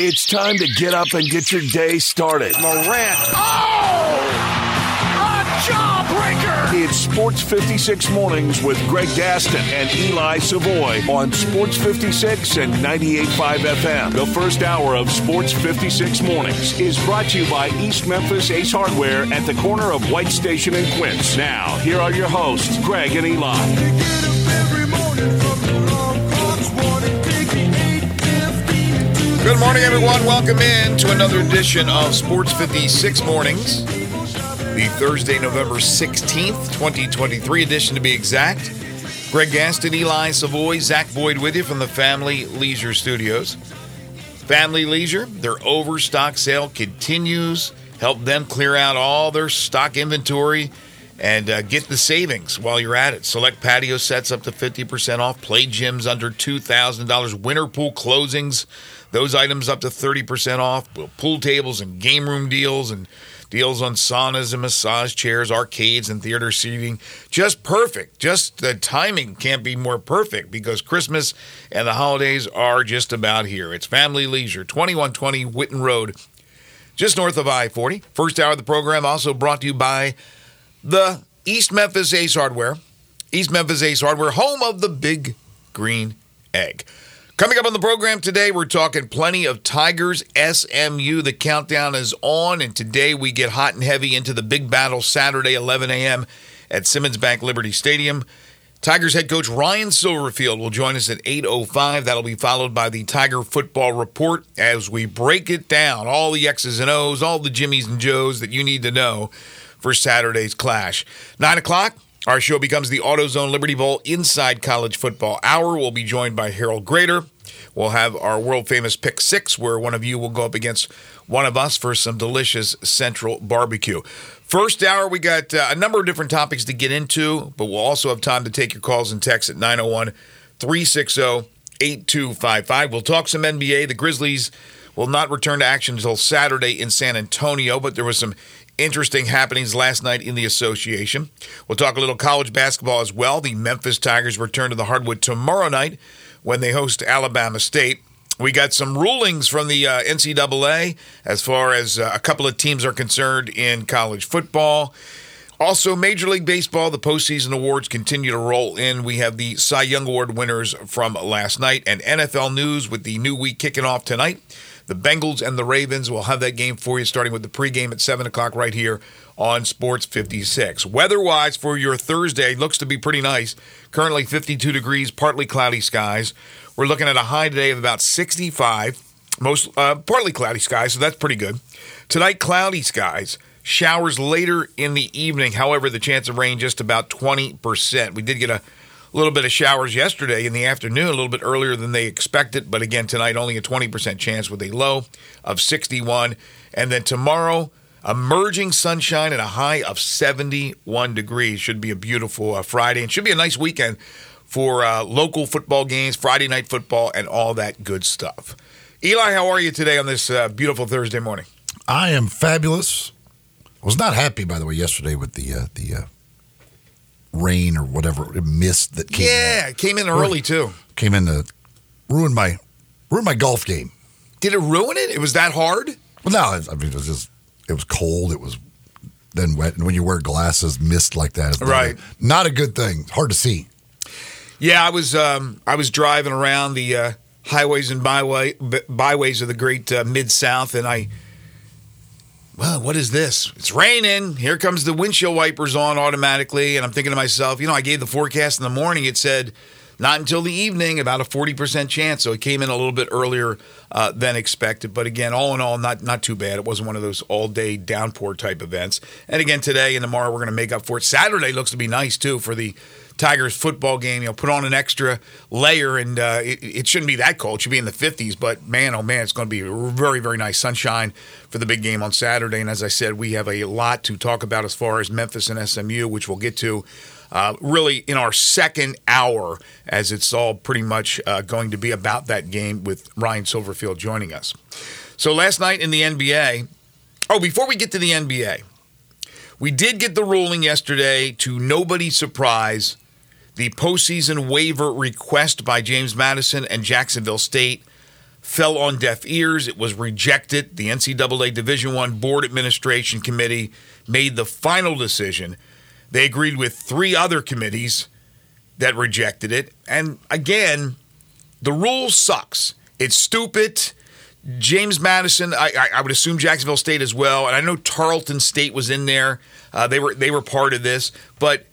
It's time to get up and get your day started. Morant. Oh! A jawbreaker! It's Sports 56 Mornings with Greg Gaston and Eli Savoy on Sports 56 and 98.5 FM. The first hour of Sports 56 Mornings is brought to you by East Memphis Ace Hardware at the corner of White Station and Quince. Now, here are your hosts, Greg and Eli. Good morning, everyone. Welcome in to another edition of Sports 56 Mornings, the Thursday, November 16th, 2023 edition to be exact. Greg Gaston, Eli Savoy, Zach Boyd with you from the Family Leisure Studios. Family Leisure, their overstock sale continues. Help them clear out all their stock inventory and uh, get the savings while you're at it. Select patio sets up to 50% off, play gyms under $2,000, winter pool closings, those items up to 30% off, pool tables and game room deals, and deals on saunas and massage chairs, arcades, and theater seating. Just perfect. Just the timing can't be more perfect because Christmas and the holidays are just about here. It's Family Leisure, 2120 Whitten Road, just north of I 40. First hour of the program also brought to you by the East Memphis Ace Hardware. East Memphis Ace Hardware, home of the big green egg. Coming up on the program today, we're talking plenty of Tigers SMU. The countdown is on, and today we get hot and heavy into the big battle Saturday, 11 a.m. at Simmons Bank Liberty Stadium. Tigers head coach Ryan Silverfield will join us at 8.05. That'll be followed by the Tiger Football Report as we break it down, all the X's and O's, all the Jimmies and Joes that you need to know for Saturday's clash. 9 o'clock, our show becomes the AutoZone Liberty Bowl Inside College Football Hour. We'll be joined by Harold Grader. We'll have our world famous pick six, where one of you will go up against one of us for some delicious central barbecue. First hour, we got uh, a number of different topics to get into, but we'll also have time to take your calls and texts at 901 360 8255. We'll talk some NBA. The Grizzlies will not return to action until Saturday in San Antonio, but there was some interesting happenings last night in the association. We'll talk a little college basketball as well. The Memphis Tigers return to the hardwood tomorrow night when they host Alabama State. We got some rulings from the uh, NCAA as far as uh, a couple of teams are concerned in college football. Also, Major League Baseball, the postseason awards continue to roll in. We have the Cy Young Award winners from last night, and NFL news with the new week kicking off tonight. The Bengals and the Ravens will have that game for you starting with the pregame at 7 o'clock right here on Sports 56. Weather wise for your Thursday looks to be pretty nice. Currently 52 degrees, partly cloudy skies. We're looking at a high today of about 65, most uh, partly cloudy skies, so that's pretty good. Tonight, cloudy skies. Showers later in the evening. However, the chance of rain just about 20%. We did get a little bit of showers yesterday in the afternoon, a little bit earlier than they expected. But again, tonight, only a 20% chance with a low of 61. And then tomorrow, emerging sunshine and a high of 71 degrees. Should be a beautiful uh, Friday and should be a nice weekend for uh, local football games, Friday night football, and all that good stuff. Eli, how are you today on this uh, beautiful Thursday morning? I am fabulous. I was not happy, by the way, yesterday with the uh, the uh, rain or whatever mist that came. Yeah, in. it came in early too. Came in to ruin my ruin my golf game. Did it ruin it? It was that hard? Well, no, I mean it was just it was cold. It was then wet, and when you wear glasses, mist like that is not Right. a, not a good thing. Hard to see. Yeah, I was um, I was driving around the uh, highways and byway byways of the great uh, mid South, and I. Well, what is this? It's raining. Here comes the windshield wipers on automatically, and I'm thinking to myself, you know, I gave the forecast in the morning. It said not until the evening, about a 40% chance. So it came in a little bit earlier uh, than expected. But again, all in all, not not too bad. It wasn't one of those all day downpour type events. And again, today and tomorrow we're going to make up for it. Saturday looks to be nice too for the Tigers football game. You know, put on an extra layer, and uh, it, it shouldn't be that cold. It should be in the 50s. But man, oh man, it's going to be very, very nice sunshine for the big game on Saturday. And as I said, we have a lot to talk about as far as Memphis and SMU, which we'll get to. Uh, really, in our second hour, as it's all pretty much uh, going to be about that game with Ryan Silverfield joining us. So, last night in the NBA, oh, before we get to the NBA, we did get the ruling yesterday to nobody's surprise the postseason waiver request by James Madison and Jacksonville State fell on deaf ears. It was rejected. The NCAA Division One Board Administration Committee made the final decision. They agreed with three other committees that rejected it. And again, the rule sucks. It's stupid. James Madison, I, I, I would assume Jacksonville State as well, and I know Tarleton State was in there. Uh, they were they were part of this, but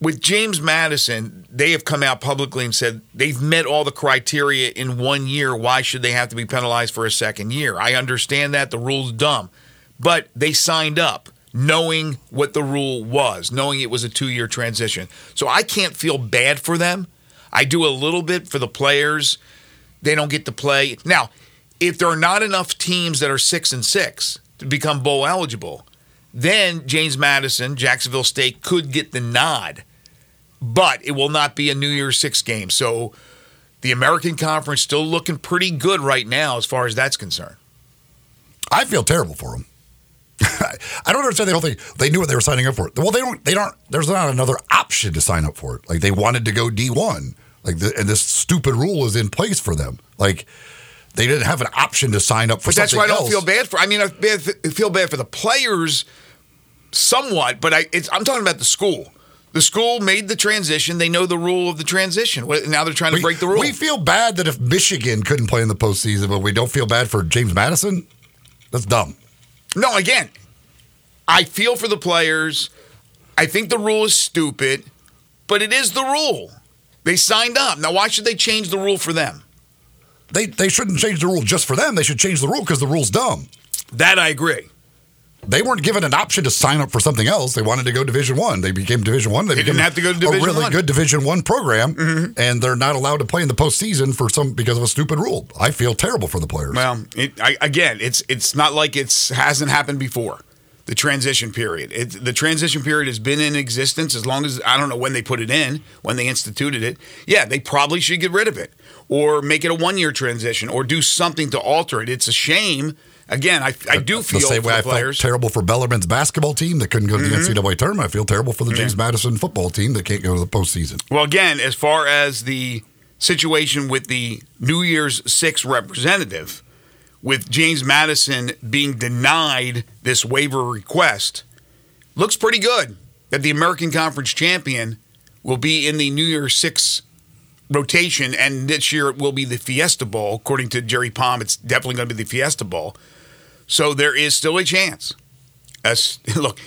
with James Madison, they have come out publicly and said they've met all the criteria in one year. Why should they have to be penalized for a second year? I understand that the rule's dumb, but they signed up knowing what the rule was, knowing it was a two year transition. So I can't feel bad for them. I do a little bit for the players. They don't get to play. Now, if there are not enough teams that are six and six to become bowl eligible, then James Madison, Jacksonville State could get the nod but it will not be a New Year's Six game. So the American Conference still looking pretty good right now as far as that's concerned. I feel terrible for them. I don't understand the whole thing. They knew what they were signing up for. Well, they don't. They don't. There's not another option to sign up for it. Like they wanted to go D one. Like the, and this stupid rule is in place for them. Like they didn't have an option to sign up for. But that's why I don't else. feel bad for. I mean, I feel bad for the players somewhat, but I, I'm talking about the school. The school made the transition. They know the rule of the transition. Now they're trying to we, break the rule. We feel bad that if Michigan couldn't play in the postseason, but we don't feel bad for James Madison. That's dumb. No, again, I feel for the players. I think the rule is stupid, but it is the rule. They signed up. Now, why should they change the rule for them? They they shouldn't change the rule just for them. They should change the rule because the rule's dumb. That I agree they weren't given an option to sign up for something else. They wanted to go Division One. They became Division One. They, they didn't have to go to Division A really one. good Division One program, mm-hmm. and they're not allowed to play in the postseason for some because of a stupid rule. I feel terrible for the players. Well, it, I, again, it's it's not like it's hasn't happened before. The transition period. It, the transition period has been in existence as long as I don't know when they put it in, when they instituted it. Yeah, they probably should get rid of it or make it a one year transition or do something to alter it. It's a shame again, I, I do feel the same way I players. felt terrible for Bellarmine's basketball team that couldn't go to the mm-hmm. NCAA tournament. I feel terrible for the James yeah. Madison football team that can't go to the postseason. Well, again, as far as the situation with the New Year's Six representative, with James Madison being denied this waiver request, looks pretty good that the American Conference champion will be in the New Year's Six rotation, and this year it will be the Fiesta Bowl. According to Jerry Palm, it's definitely going to be the Fiesta Bowl. So there is still a chance. As, look,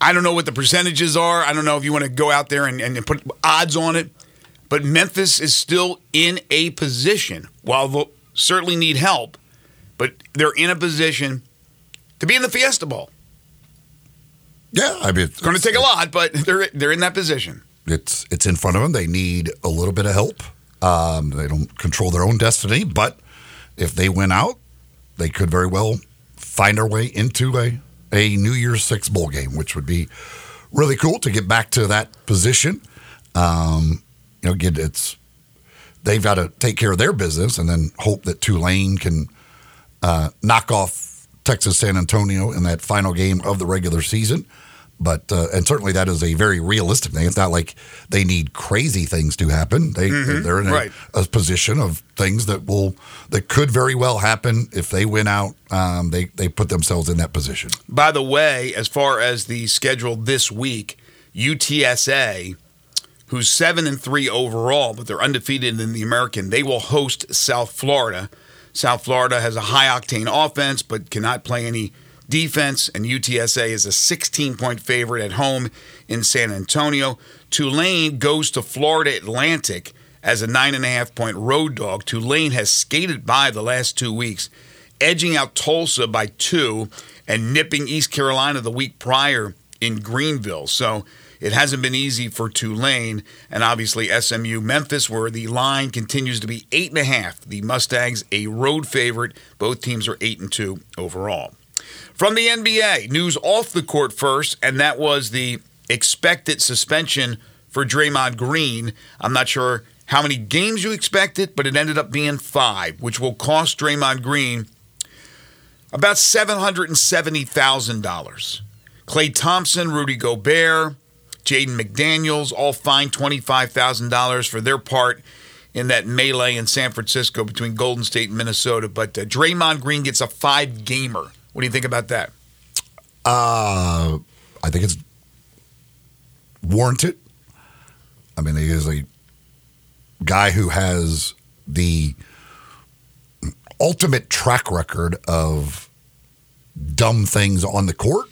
I don't know what the percentages are. I don't know if you want to go out there and, and put odds on it, but Memphis is still in a position, while they'll certainly need help, but they're in a position to be in the Fiesta Bowl. Yeah, I mean, it's going to take a lot, but they're they're in that position. It's it's in front of them. They need a little bit of help. Um, they don't control their own destiny, but if they win out, they could very well find our way into a, a New Year's Six bowl game, which would be really cool to get back to that position. Um, you know, again, it's they've got to take care of their business and then hope that Tulane can uh, knock off Texas San Antonio in that final game of the regular season. But uh, and certainly that is a very realistic thing. It's not like they need crazy things to happen. They mm-hmm. they're in a, right. a, position of things that will that could very well happen if they win out. Um, they they put themselves in that position. By the way, as far as the schedule this week, UTSA, who's seven and three overall, but they're undefeated in the American, they will host South Florida. South Florida has a high octane offense, but cannot play any defense, and UTSA is a 16 point favorite at home in San Antonio. Tulane goes to Florida Atlantic as a nine and a half point road dog. Tulane has skated by the last two weeks, edging out Tulsa by two and nipping East Carolina the week prior in Greenville. So it hasn't been easy for Tulane and obviously SMU Memphis, where the line continues to be eight and a half. The Mustangs a road favorite. Both teams are eight and two overall. From the NBA, news off the court first, and that was the expected suspension for Draymond Green. I'm not sure how many games you expected, but it ended up being five, which will cost Draymond Green about $770,000. Klay Thompson, Rudy Gobert, Jaden McDaniels all fined $25,000 for their part in that melee in San Francisco between Golden State and Minnesota. But uh, Draymond Green gets a five gamer. What do you think about that? Uh, I think it's warranted. I mean, he is a guy who has the ultimate track record of dumb things on the court.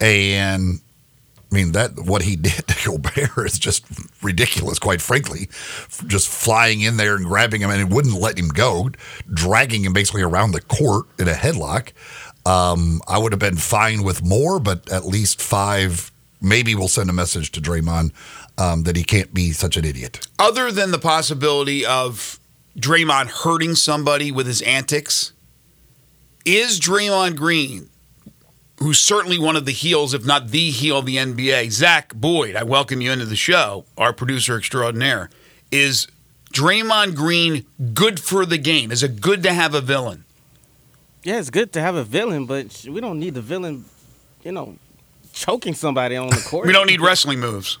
And I mean, that what he did to Gobert is just ridiculous, quite frankly. Just flying in there and grabbing him, and it wouldn't let him go, dragging him basically around the court in a headlock. Um, I would have been fine with more, but at least five. Maybe we'll send a message to Draymond um, that he can't be such an idiot. Other than the possibility of Draymond hurting somebody with his antics, is Draymond Green, who's certainly one of the heels, if not the heel of the NBA, Zach Boyd, I welcome you into the show, our producer extraordinaire, is Draymond Green good for the game? Is it good to have a villain? Yeah, it's good to have a villain, but we don't need the villain, you know, choking somebody on the court. we don't need wrestling moves.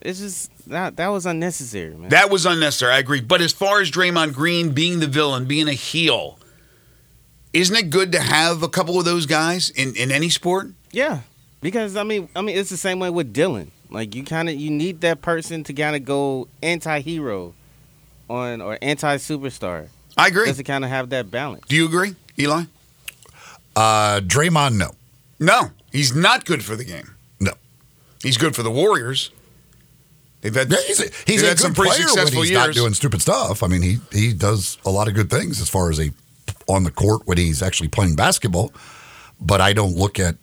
It's just that that was unnecessary, man. That was unnecessary. I agree. But as far as Draymond Green being the villain, being a heel, isn't it good to have a couple of those guys in, in any sport? yeah, because I mean, I mean, it's the same way with Dylan. Like you kind of you need that person to kind of go anti-hero on or anti-superstar. I agree. Just to kind of have that balance. Do you agree, Eli? Uh, Draymond, no. No, he's not good for the game. No. He's good for the Warriors. They've had Yeah, he's a, he's a had some pretty player when successful he's years. not doing stupid stuff. I mean, he he does a lot of good things as far as a on the court when he's actually playing basketball. But I don't look at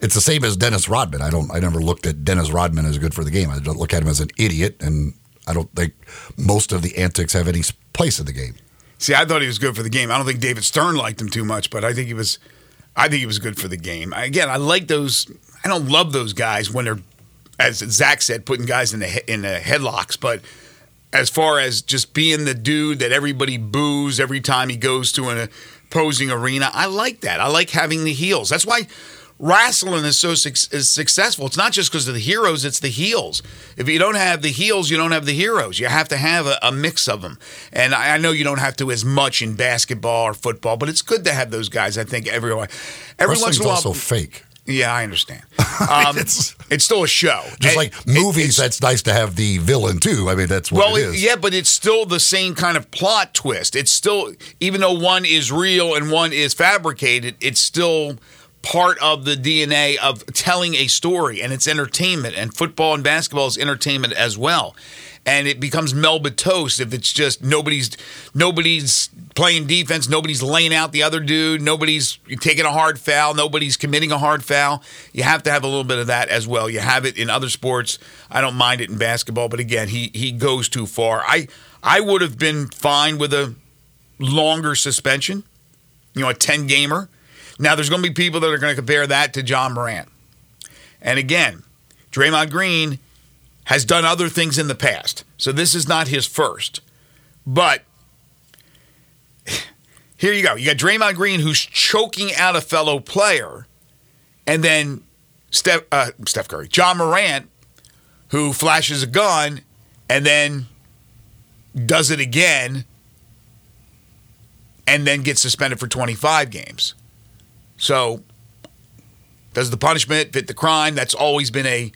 it's the same as Dennis Rodman. I don't. I never looked at Dennis Rodman as good for the game. I don't look at him as an idiot, and I don't think most of the antics have any place in the game. See, I thought he was good for the game. I don't think David Stern liked him too much, but I think he was. I think he was good for the game. Again, I like those. I don't love those guys when they're, as Zach said, putting guys in the he- in the headlocks. But as far as just being the dude that everybody boos every time he goes to an opposing arena, I like that. I like having the heels. That's why wrestling is so suc- is successful. It's not just because of the heroes; it's the heels. If you don't have the heels, you don't have the heroes. You have to have a, a mix of them. And I, I know you don't have to as much in basketball or football, but it's good to have those guys. I think everyone, every once Wrestling's in a while. also fake. yeah, I understand. Um, It's- it's, still a show. Just And like movies, that's nice to have the villain too. I mean, that's what well, it is. yeah, but it's still the same kind of plot twist. It's still, even though one is real and one is fabricated, it's still part of the DNA of telling a story, and it's entertainment. And football and basketball is entertainment as well. And it becomes Melba toast if it's just nobody's nobody's playing defense, nobody's laying out the other dude, nobody's taking a hard foul, nobody's committing a hard foul. You have to have a little bit of that as well. You have it in other sports. I don't mind it in basketball, but again, he he goes too far. I I would have been fine with a longer suspension, you know, a 10 gamer. Now there's going to be people that are going to compare that to Ja Morant. And again, Draymond Green has done other things in the past. So this is not his first. But here you go. You got Draymond Green who's choking out a fellow player, and then Steph, uh, Steph Curry, Ja Morant, who flashes a gun and then does it again and then gets suspended for 25 games. So, does the punishment fit the crime? That's always been a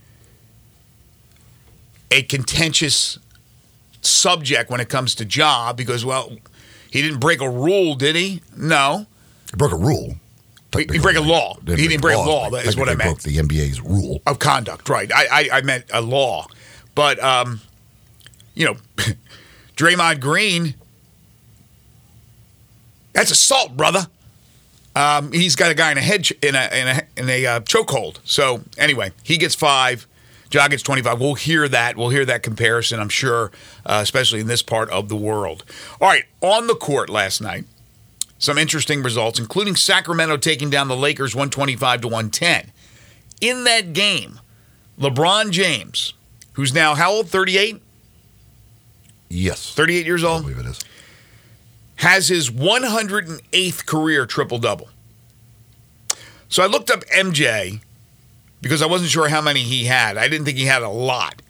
a contentious subject when it comes to job because well, he didn't break a rule, did he? No. He broke a rule. He, he break a law. He didn't break a law. That is what I meant. Broke the NBA's rule. Of conduct, right? I, I I meant a law, but um, you know, Draymond Green. That's assault, brother. Um, he's got a guy in a head ch- in a in a in a uh, chokehold. So anyway, he gets five. Ja gets twenty five. We'll hear that. We'll hear that comparison. I'm sure, uh, especially in this part of the world. All right, on the court last night, some interesting results, including Sacramento taking down the Lakers 125 to 110. In that game, LeBron James, who's now how old? 38? Yes. 38 years I old? believe it is. Has his 108th career triple double. So I looked up MJ because I wasn't sure how many he had. I didn't think he had a lot.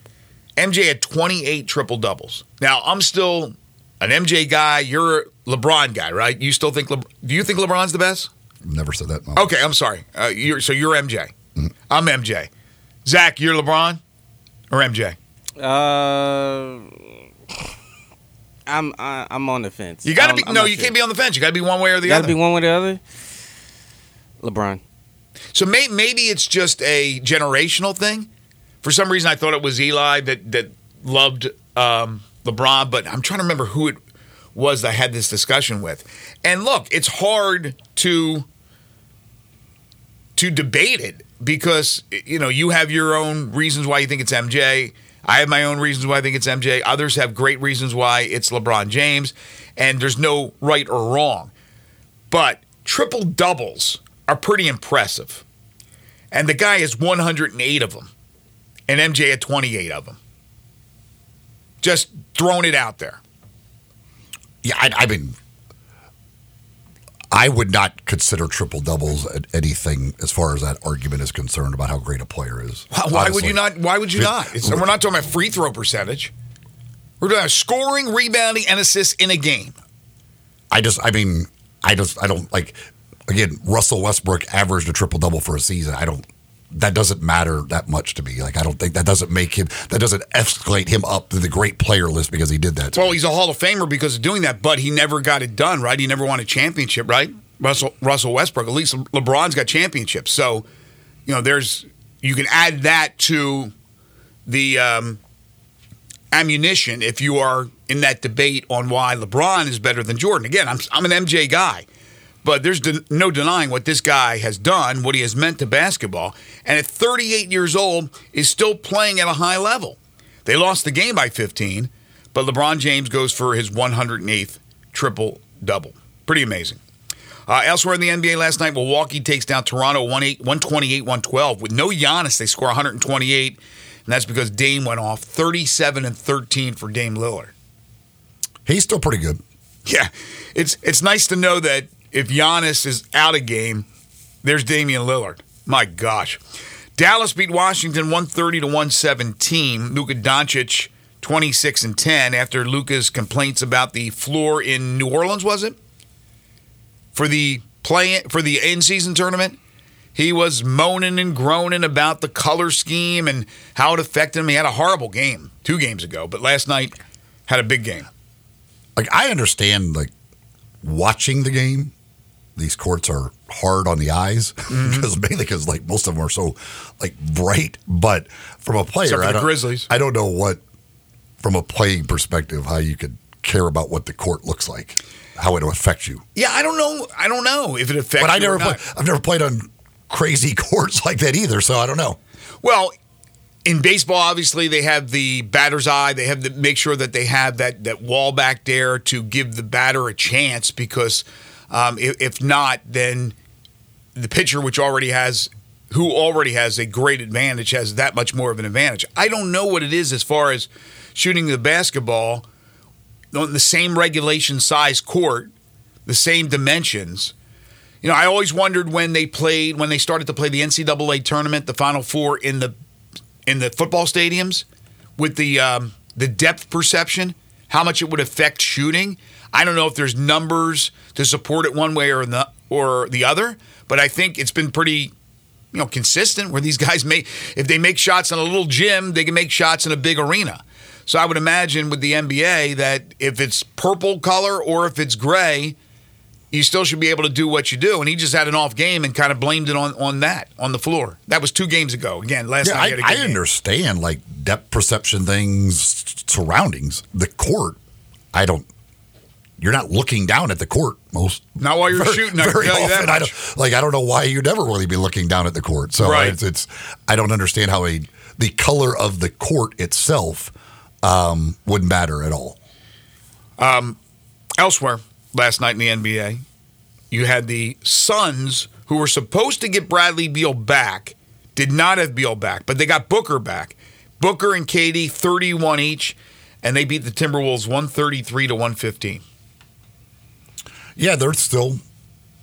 MJ had 28 triple doubles. Now, I'm still an MJ guy. You're a LeBron guy, right? You still think, Le- do you think LeBron's the best? Never said that. No. Okay, I'm sorry. Uh, you're, so you're MJ. I'm MJ. Zach, you're LeBron or MJ? Uh, I'm I, I'm on the fence. You got to be, I'm no, you sure. can't be on the fence. You got to be one way or the other. You got to other. be one way or the other. LeBron. So may, maybe it's just a generational thing. For some reason, I thought it was Eli that that loved um, LeBron, but I'm trying to remember who it was that I had this discussion with. And look, it's hard to to debate it because you know you have your own reasons why you think it's MJ. I have my own reasons why I think it's MJ. Others have great reasons why it's LeBron James, and there's no right or wrong. But triple doubles are pretty impressive. And the guy has 108 of them, and MJ had 28 of them. Just throwing it out there. Yeah, I, I mean, I would not consider triple doubles anything as far as that argument is concerned about how great a player is. Why, why would you not? Why would you not? It's, we're not talking about free throw percentage. We're talking about scoring, rebounding, and assists in a game. I just, I mean, I just, I don't like. Again, Russell Westbrook averaged a triple double for a season. I don't. That doesn't matter that much to me. Like, I don't think that doesn't make him. That doesn't escalate him up to the great player list because he did that. Well, he's a Hall of Famer because of doing that, but he never got it done, right? He never won a championship, right? Russell Russell Westbrook. At least LeBron's got championships. So, you know, there's you can add that to the um, ammunition if you are in that debate on why LeBron is better than Jordan. Again, I'm I'm an MJ guy, but there's de- no denying what this guy has done, what he has meant to basketball, and at 38 years old is still playing at a high level. They lost the game by 15, but LeBron James goes for his 108th triple double. Pretty amazing. Uh, elsewhere in the NBA last night, Milwaukee takes down Toronto 128 112. With no Giannis, they score 128, and that's because Dame went off 37 and 13 for Dame Lillard. he's still pretty good. Yeah, it's it's nice to know that if Giannis is out of game, there's Damian Lillard. My gosh. Dallas beat Washington 130 to 117. Luka Doncic 26 and 10 after Luka's complaints about the floor in New Orleans, was it? For the play for the in-season tournament, he was moaning and groaning about the color scheme and how it affected him. He had a horrible game 2 games ago, but last night had a big game. like I understand like watching the game. These courts are hard on the eyes Mm-hmm. because mainly because like most of them are so like bright. But from a player, I don't, Grizzlies. I don't know what from a playing perspective how you could care about what the court looks like, how it will affect you. Yeah, I don't know. I don't know if it affects. But I never, play, I've never played on crazy courts like that either, so I don't know. Well, in baseball, obviously they have the batter's eye. They have to make sure that they have that that wall back there to give the batter a chance. Because um, if, if not, then the pitcher, which already has who already has a great advantage, has that much more of an advantage. I don't know what it is as far as shooting the basketball on the same regulation size court, the same dimensions. You know, I always wondered when they played when they started to play the NCAA tournament, the Final Four in the in the football stadiums, with the um, the depth perception, how much it would affect shooting. I don't know if there's numbers to support it one way or the or the other, but I think it's been pretty you know consistent where these guys make if they make shots in a little gym, they can make shots in a big arena. So I would imagine with the NBA that if it's purple color or if it's gray, you still should be able to do what you do. And he just had an off game and kind of blamed it on on that on the floor. That was two games ago. Again, last Yeah, night. I, he had a I understand like depth perception things, surroundings. The court, I don't. You're not looking down at the court most. Not while you're shooting, I can very tell you that often. I don't, like I don't know why you'd ever really be looking down at the court. So Right. it's, it's I don't understand how a the color of the court itself um, would matter at all. Elsewhere, last night in the NBA, you had the Suns who were supposed to get Bradley Beal back, did not have Beal back, but they got Booker back. Booker and KD, 31 each, and they beat the Timberwolves 133 to 115. Yeah, they're still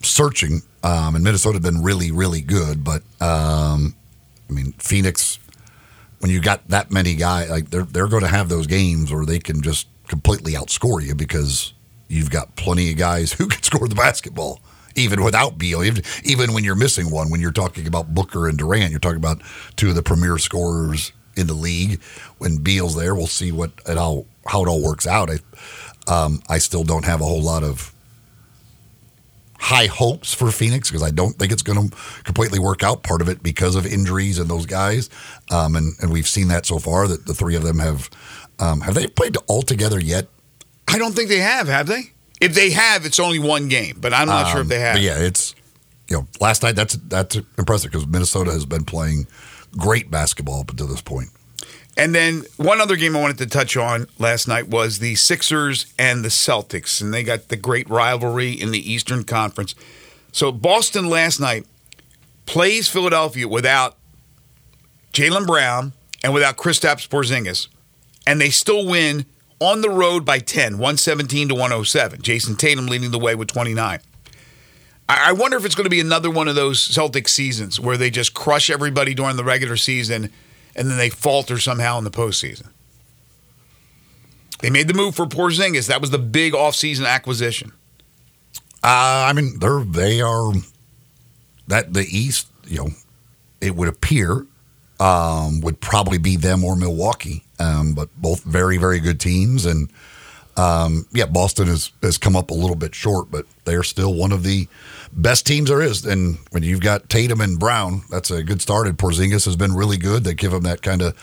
searching. Um, and Minnesota have been really, really good. But um, I mean, Phoenix, when you got that many guys, like they're they're going to have those games where they can just completely outscore you because you've got plenty of guys who can score the basketball even without Beal. Even, even when you're missing one, when you're talking about Booker and Durant, you're talking about two of the premier scorers in the league. When Beal's there, we'll see what it all how it all works out. I um, I still don't have a whole lot of high hopes for Phoenix because I don't think it's going to completely work out. Part of it because of injuries and those guys, um, and and we've seen that so far that the three of them have um, have they played all together yet? I don't think they have. Have they? If they have, it's only one game, but I'm not sure if they have. Um, But yeah, it's you know last night that's that's impressive because Minnesota has been playing great basketball up until this point. And then one other game I wanted to touch on last night was the Sixers and the Celtics, and they got the great rivalry in the Eastern Conference. So Boston last night plays Philadelphia without Jaylen Brown and without Kristaps Porzingis, and they still win on the road by 10, 117 to 107. Jayson Tatum leading the way with 29. I I wonder if it's going to be another one of those Celtic seasons where they just crush everybody during the regular season and then they falter somehow in the postseason. They made the move for Porzingis. That was the big offseason acquisition. Uh, I mean, they're they are that the East. You know, it would appear um, would probably be them or Milwaukee, um, but both very very good teams. And um, yeah, Boston has has come up a little bit short, but they're still one of the best teams there is. And when you've got Tatum and Brown, that's a good start. And Porzingis has been really good. They give him that kind of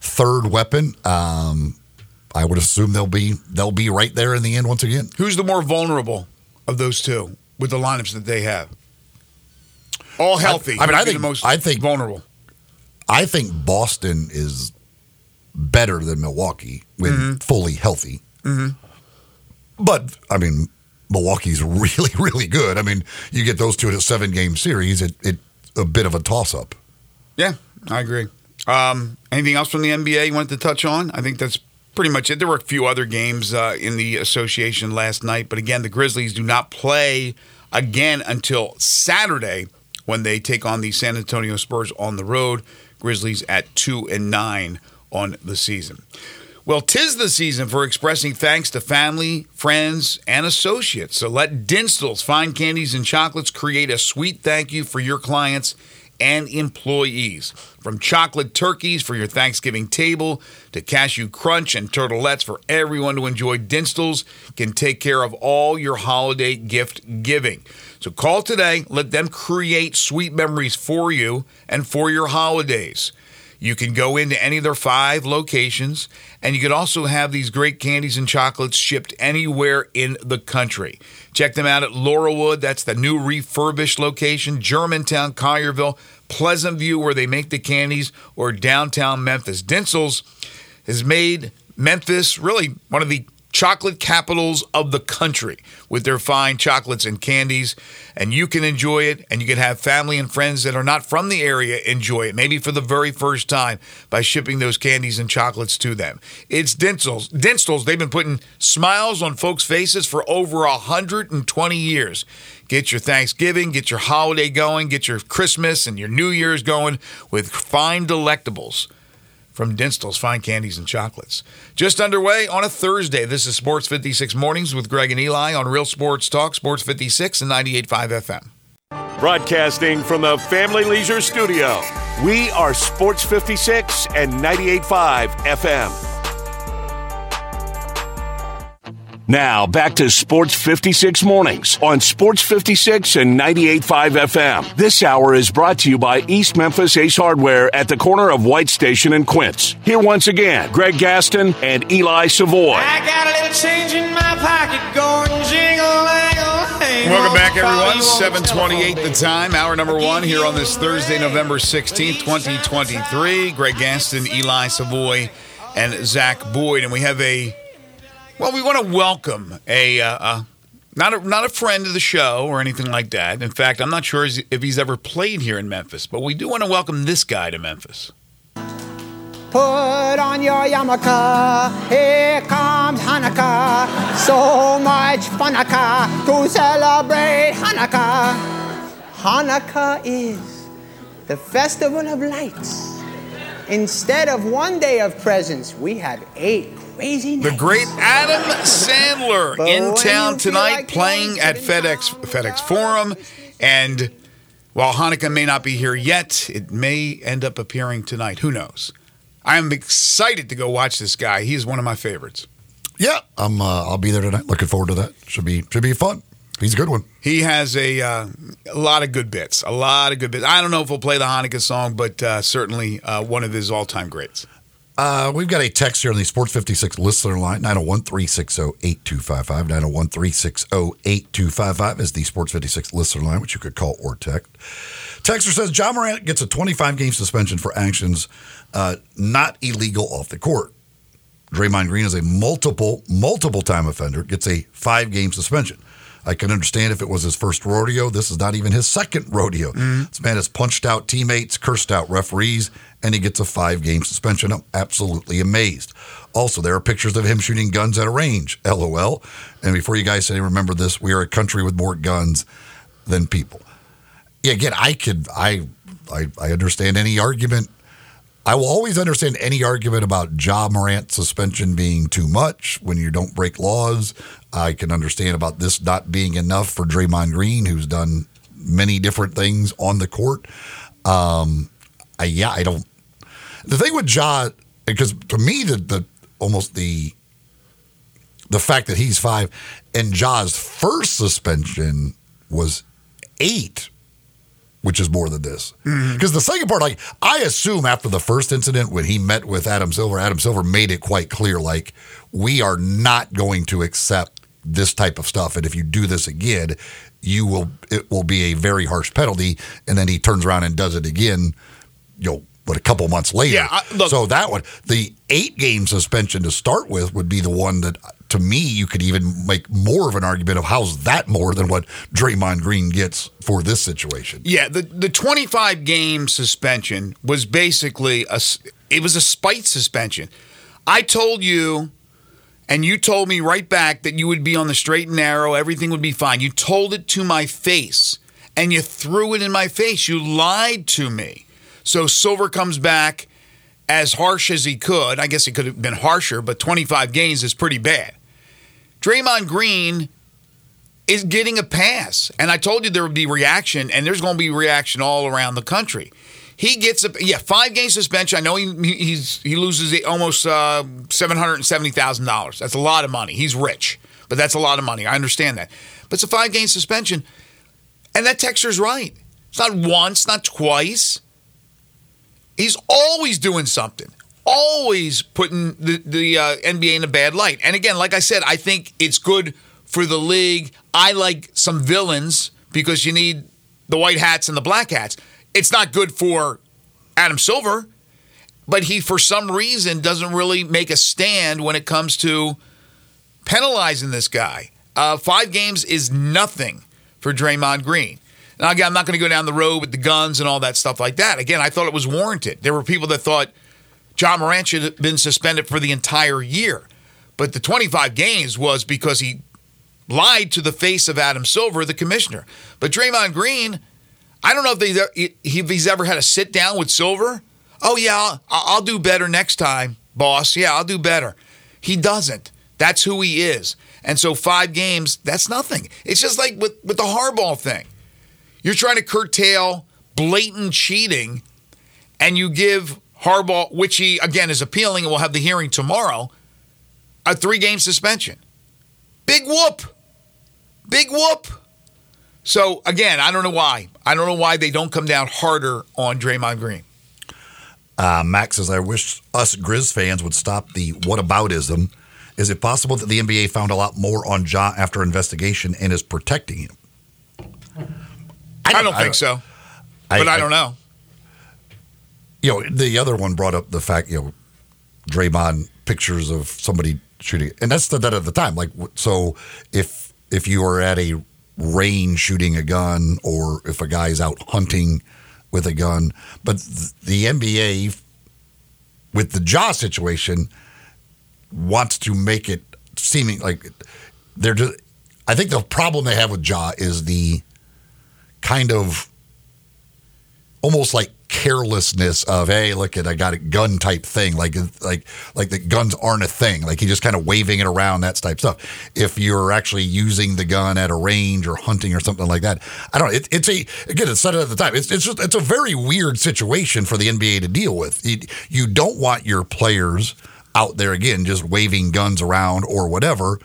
third weapon. Um, I would assume they'll be they'll be right there in the end once again. Who's the more vulnerable of those two with the lineups that they have? All healthy. I mean, I think- the most I think- vulnerable. I think Boston is better than Milwaukee when fully healthy. But I mean, Milwaukee's really, really good. I mean, you get those two in a seven game series, it, it a bit of a toss up. Yeah, I agree. Um, anything else from the NBA you wanted to touch on? I think that's pretty much it. There were a few other games uh, in the association last night, but again, the Grizzlies do not play again until Saturday when they take on the San Antonio Spurs on the road. Grizzlies at two and nine on the season. Well, tis the season for expressing thanks to family, friends, and associates. So let Dinstuhl's fine candies and chocolates create a sweet thank you for your clients and employees. From chocolate turkeys for your Thanksgiving table to cashew crunch and turtlettes for everyone to enjoy, Dinstuhl's can take care of all your holiday gift giving. So call today, let them create sweet memories for you and for your holidays. You can go into any of their five locations, and you can also have these great candies and chocolates shipped anywhere in the country. Check them out at Laurelwood. That's the new refurbished location. Germantown, Collierville, Pleasant View, where they make the candies, or downtown Memphis. Dinstuhl's has made Memphis really one of the chocolate capitals of the country with their fine chocolates and candies. And you can enjoy it, and you can have family and friends that are not from the area enjoy it, maybe for the very first time by shipping those candies and chocolates to them. It's Dinstuhl's. Dinstuhl's, they've been putting smiles on folks' faces for over 120 years. Get your Thanksgiving, get your holiday going, get your Christmas and your New Year's going with fine delectables from Dinstuhl's Fine Candies and Chocolates. Just underway on a Thursday. This is Sports 56 Mornings with Greg and Eli on Real Sports Talk, Sports 56 and 98.5 FM. Broadcasting from the Family Leisure Studio, we are Sports 56 and 98.5 FM. Now, back to Sports 56 Mornings on Sports 56 and 98.5 FM. This hour is brought to you by East Memphis Ace Hardware at the corner of White Station and Quince. Here once again, Greg Gaston and Eli Savoy. I got a little change in my pocket going jingle Welcome back, everyone. 728 the time, hour number one here on this Thursday, November 16th, 2023. Greg Gaston, Eli Savoy, and Zach Boyd. And we have a, well, we want to welcome a, uh, uh, not a, not a friend of the show or anything like that. In fact, I'm not sure if he's ever played here in Memphis, but we do want to welcome this guy to Memphis. Put on your yarmulke, here comes Hanukkah. So much Hanukkah to celebrate Hanukkah. Hanukkah is the festival of lights Instead of one day of presents, we have eight The great Adam Sandler in town tonight like playing at FedEx town, FedEx Forum and while Hanukkah may not be here yet, it may end up appearing tonight. Who knows? I am excited to go watch this guy. He is one of my favorites. Yeah, I'm. Uh, I'll be there tonight. Looking forward to that. Should be should be fun. He's a good one. He has a uh, a lot of good bits. A lot of good bits. I don't know if we'll play the Hanukkah song, but uh, certainly uh, one of his all time greats. Uh, we've got a text here on the Sports 56 listener line, 901 360 8255. 901 360 8255 is the Sports 56 listener line, which you could call or text. Texter says Ja Morant gets a 25 game suspension for actions uh, not illegal off the court. Draymond Green is a multiple, multiple time offender, gets a five game suspension. I can understand if it was his first rodeo. This is not even his second rodeo. Mm-hmm. This man has punched out teammates, cursed out referees, and he gets a five game suspension. I'm absolutely amazed. Also, there are pictures of him shooting guns at a range. LOL. And before you guys say, remember this, we are a country with more guns than people. Yeah, again, I could, I, I, I understand any argument. I will always understand any argument about Ja Morant suspension being too much when you don't break laws. I can understand about this not being enough for Draymond Green, who's done many different things on the court. Um, I, yeah, I don't. The thing with Ja, because to me, the, the almost the the fact that he's five and Ja's first suspension was eight which is more than this. Because the second part, like, I assume after the first incident when he met with Adam Silver, Adam Silver made it quite clear, like, we are not going to accept this type of stuff. And if you do this again, you will, it will be a very harsh penalty. And then he turns around and does it again, you know, but a couple months later. Yeah, I- look- so that one, the eight game suspension to start with would be the one that, to me, you could even make more of an argument of how's that more than what Draymond Green gets for this situation. Yeah, the the 25 game suspension was basically a it was a spite suspension. I told you and you told me right back that you would be on the straight and narrow, everything would be fine. You told it to my face and you threw it in my face. You lied to me. So Silver comes back as harsh as he could. I guess he could have been harsher, but 25 games is pretty bad. Draymond Green is getting a pass. And I told you there would be reaction, and there's going to be reaction all around the country. He gets a yeah five game suspension. I know he he's he loses almost uh, seven hundred and seventy thousand dollars. That's a lot of money. He's rich, but that's a lot of money. I understand that. But it's a five game suspension, and that texture's right. It's not once, not twice. He's always doing something, always putting the, the uh, NBA in a bad light. And again, like I said, I think it's good for the league. I like some villains because you need the white hats and the black hats. It's not good for Adam Silver, but he, for some reason, doesn't really make a stand when it comes to penalizing this guy. Uh, five games is nothing for Draymond Green. Now, again, I'm not going to go down the road with the guns and all that stuff like that. Again, I thought it was warranted. There were people that thought Ja Morant should have been suspended for the entire year. But the 25 games was because he lied to the face of Adam Silver, the commissioner. But Draymond Green, I don't know if, if he's ever had a sit down with Silver. Oh, yeah, I'll, I'll do better next time, boss. Yeah, I'll do better. He doesn't. That's who he is. And so five games, that's nothing. It's just like with, with the hardball thing. You're trying to curtail blatant cheating, and you give Harbaugh, which he, again, is appealing and will have the hearing tomorrow, a three game suspension. Big whoop. Big whoop. So, again, I don't know why. I don't know why they don't come down harder on Draymond Green. Uh, Max says, I wish us Grizz fans would stop the whataboutism. Is it possible that the NBA found a lot more on Ja after investigation and is protecting him? I don't, think so, but I, don't know. You know, the other one brought up the fact, you know, Draymond pictures of somebody shooting, and that's the that at the time. Like, so if if you are at a range shooting a gun, or if a guy's out hunting with a gun, but the NBA with the Ja situation wants to make it seeming like they're just. I think the problem they have with Ja is the kind of almost like carelessness of hey, look at I got a gun type thing, like like like the guns aren't a thing. Like he just kind of waving it around that type stuff. If you're actually using the gun at a range or hunting or something like that, I don't. know. It, it's a again, it's said it at the time. It's it's just it's a very weird situation for the NBA to deal with. You, you don't want your players out there again just waving guns around or whatever.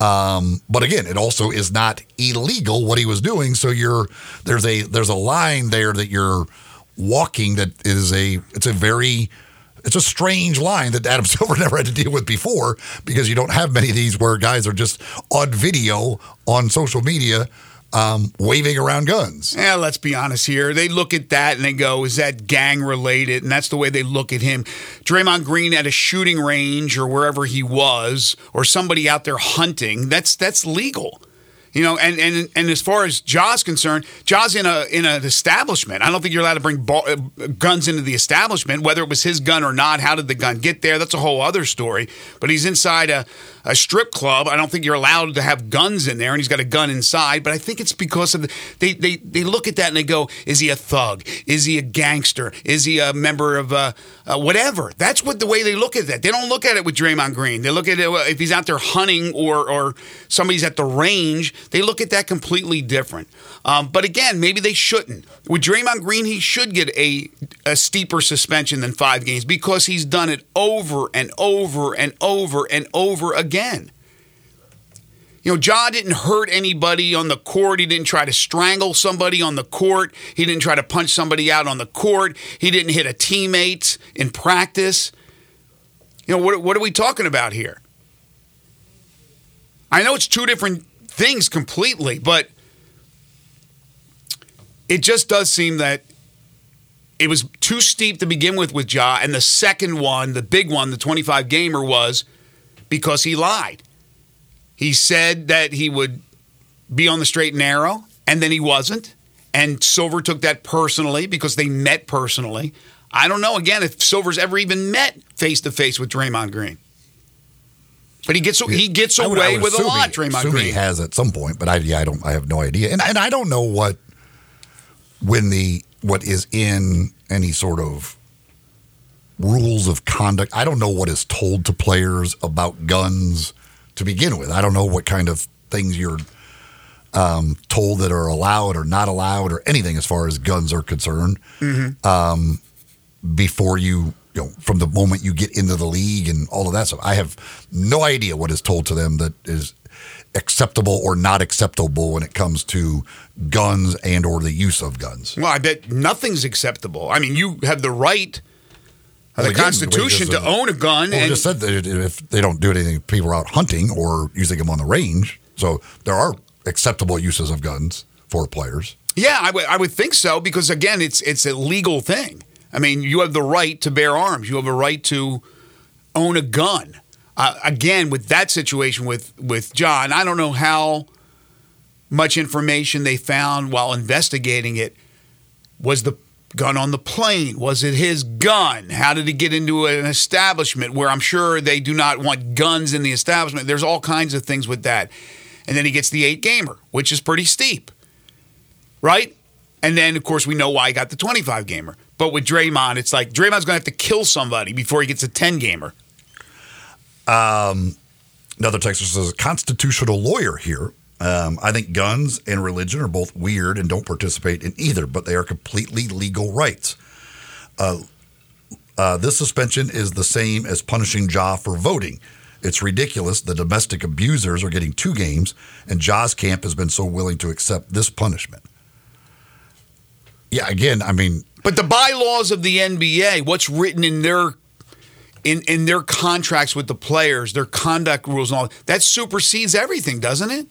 Um, but again, it also is not illegal what he was doing. So you're there's a there's a line there that you're walking that is a it's a very it's a strange line that Adam Silver never had to deal with before because you don't have many of these where guys are just on video on social media um, waving around guns. Yeah, let's be honest here. They look at that and they go, is that gang related? And that's the way they look at him. Draymond Green at a shooting range or wherever he was, or somebody out there hunting, that's that's legal. You know, and, and and as far as Ja's concerned, Ja's in a in an establishment. I don't think you're allowed to bring ball, uh, guns into the establishment, whether it was his gun or not. How did the gun get there? That's a whole other story. But he's inside a, a strip club. I don't think you're allowed to have guns in there, and he's got a gun inside. But I think it's because of the, they they they look at that and they go, is he a thug? Is he a gangster? Is he a member of uh, uh, whatever? That's what the way they look at that. They don't look at it with Draymond Green. They look at it if he's out there hunting or or somebody's at the range. They look at that completely different. Um, but again, maybe they shouldn't. With Draymond Green, he should get a, a steeper suspension than five games because he's done it over and over and over and over again. You know, Ja didn't hurt anybody on the court. He didn't try to strangle somebody on the court. He didn't try to punch somebody out on the court. He didn't hit a teammate in practice. You know, what, what are we talking about here? I know it's two different things completely, but it just does seem that it was too steep to begin with with Ja, and the second one, the big one, the 25 gamer, was because he lied. He said that he would be on the straight and narrow, and then he wasn't. And Silver took that personally because they met personally. I don't know again if Silver's ever even met face to face with Draymond Green. But he gets he gets I would- I away would with a lot, he- Draymond Green. He has at some point, but I yeah, I don't I have no idea. And and I don't know what when the what is in any sort of rules of conduct. I don't know what is told to players about guns to begin with. I don't know what kind of things you're um, told that are allowed or not allowed or anything as far as guns are concerned. Um, before you, you know, from the moment you get into the league and all of that stuff, I have no idea what is told to them that is acceptable or not acceptable when it comes to guns and or the use of guns. Well, I bet nothing's acceptable. I mean, you have the right Well, the Constitution to own a gun. Well, we and just said that if they don't do anything, people are out hunting or using them on the range. So there are acceptable uses of guns for players. yeah, I would I would think so because again, it's it's a legal thing. I mean, you have the right to bear arms. You have a right to own a gun. Uh, again, with that situation with with Ja, I don't know how much information they found while investigating it. Was the gun on the plane? Was it his gun? How did he get into an establishment where I'm sure they do not want guns in the establishment? There's all kinds of things with that. And then he gets the eight gamer, which is pretty steep, right? And then, of course, we know why he got the 25 gamer. But with Draymond, it's like Draymond's going to have to kill somebody before he gets a 10 gamer. Um, another texter says, constitutional lawyer here. Um, I think guns and religion are both weird and don't participate in either, but they are completely legal rights. Uh, uh, this suspension is the same as punishing Ja for voting. It's ridiculous. The domestic abusers are getting two games, and Ja's camp has been so willing to accept this punishment. Yeah, again, I mean, But the bylaws of the NBA, what's written in their in in their contracts with the players, their conduct rules and all that supersedes everything, doesn't it?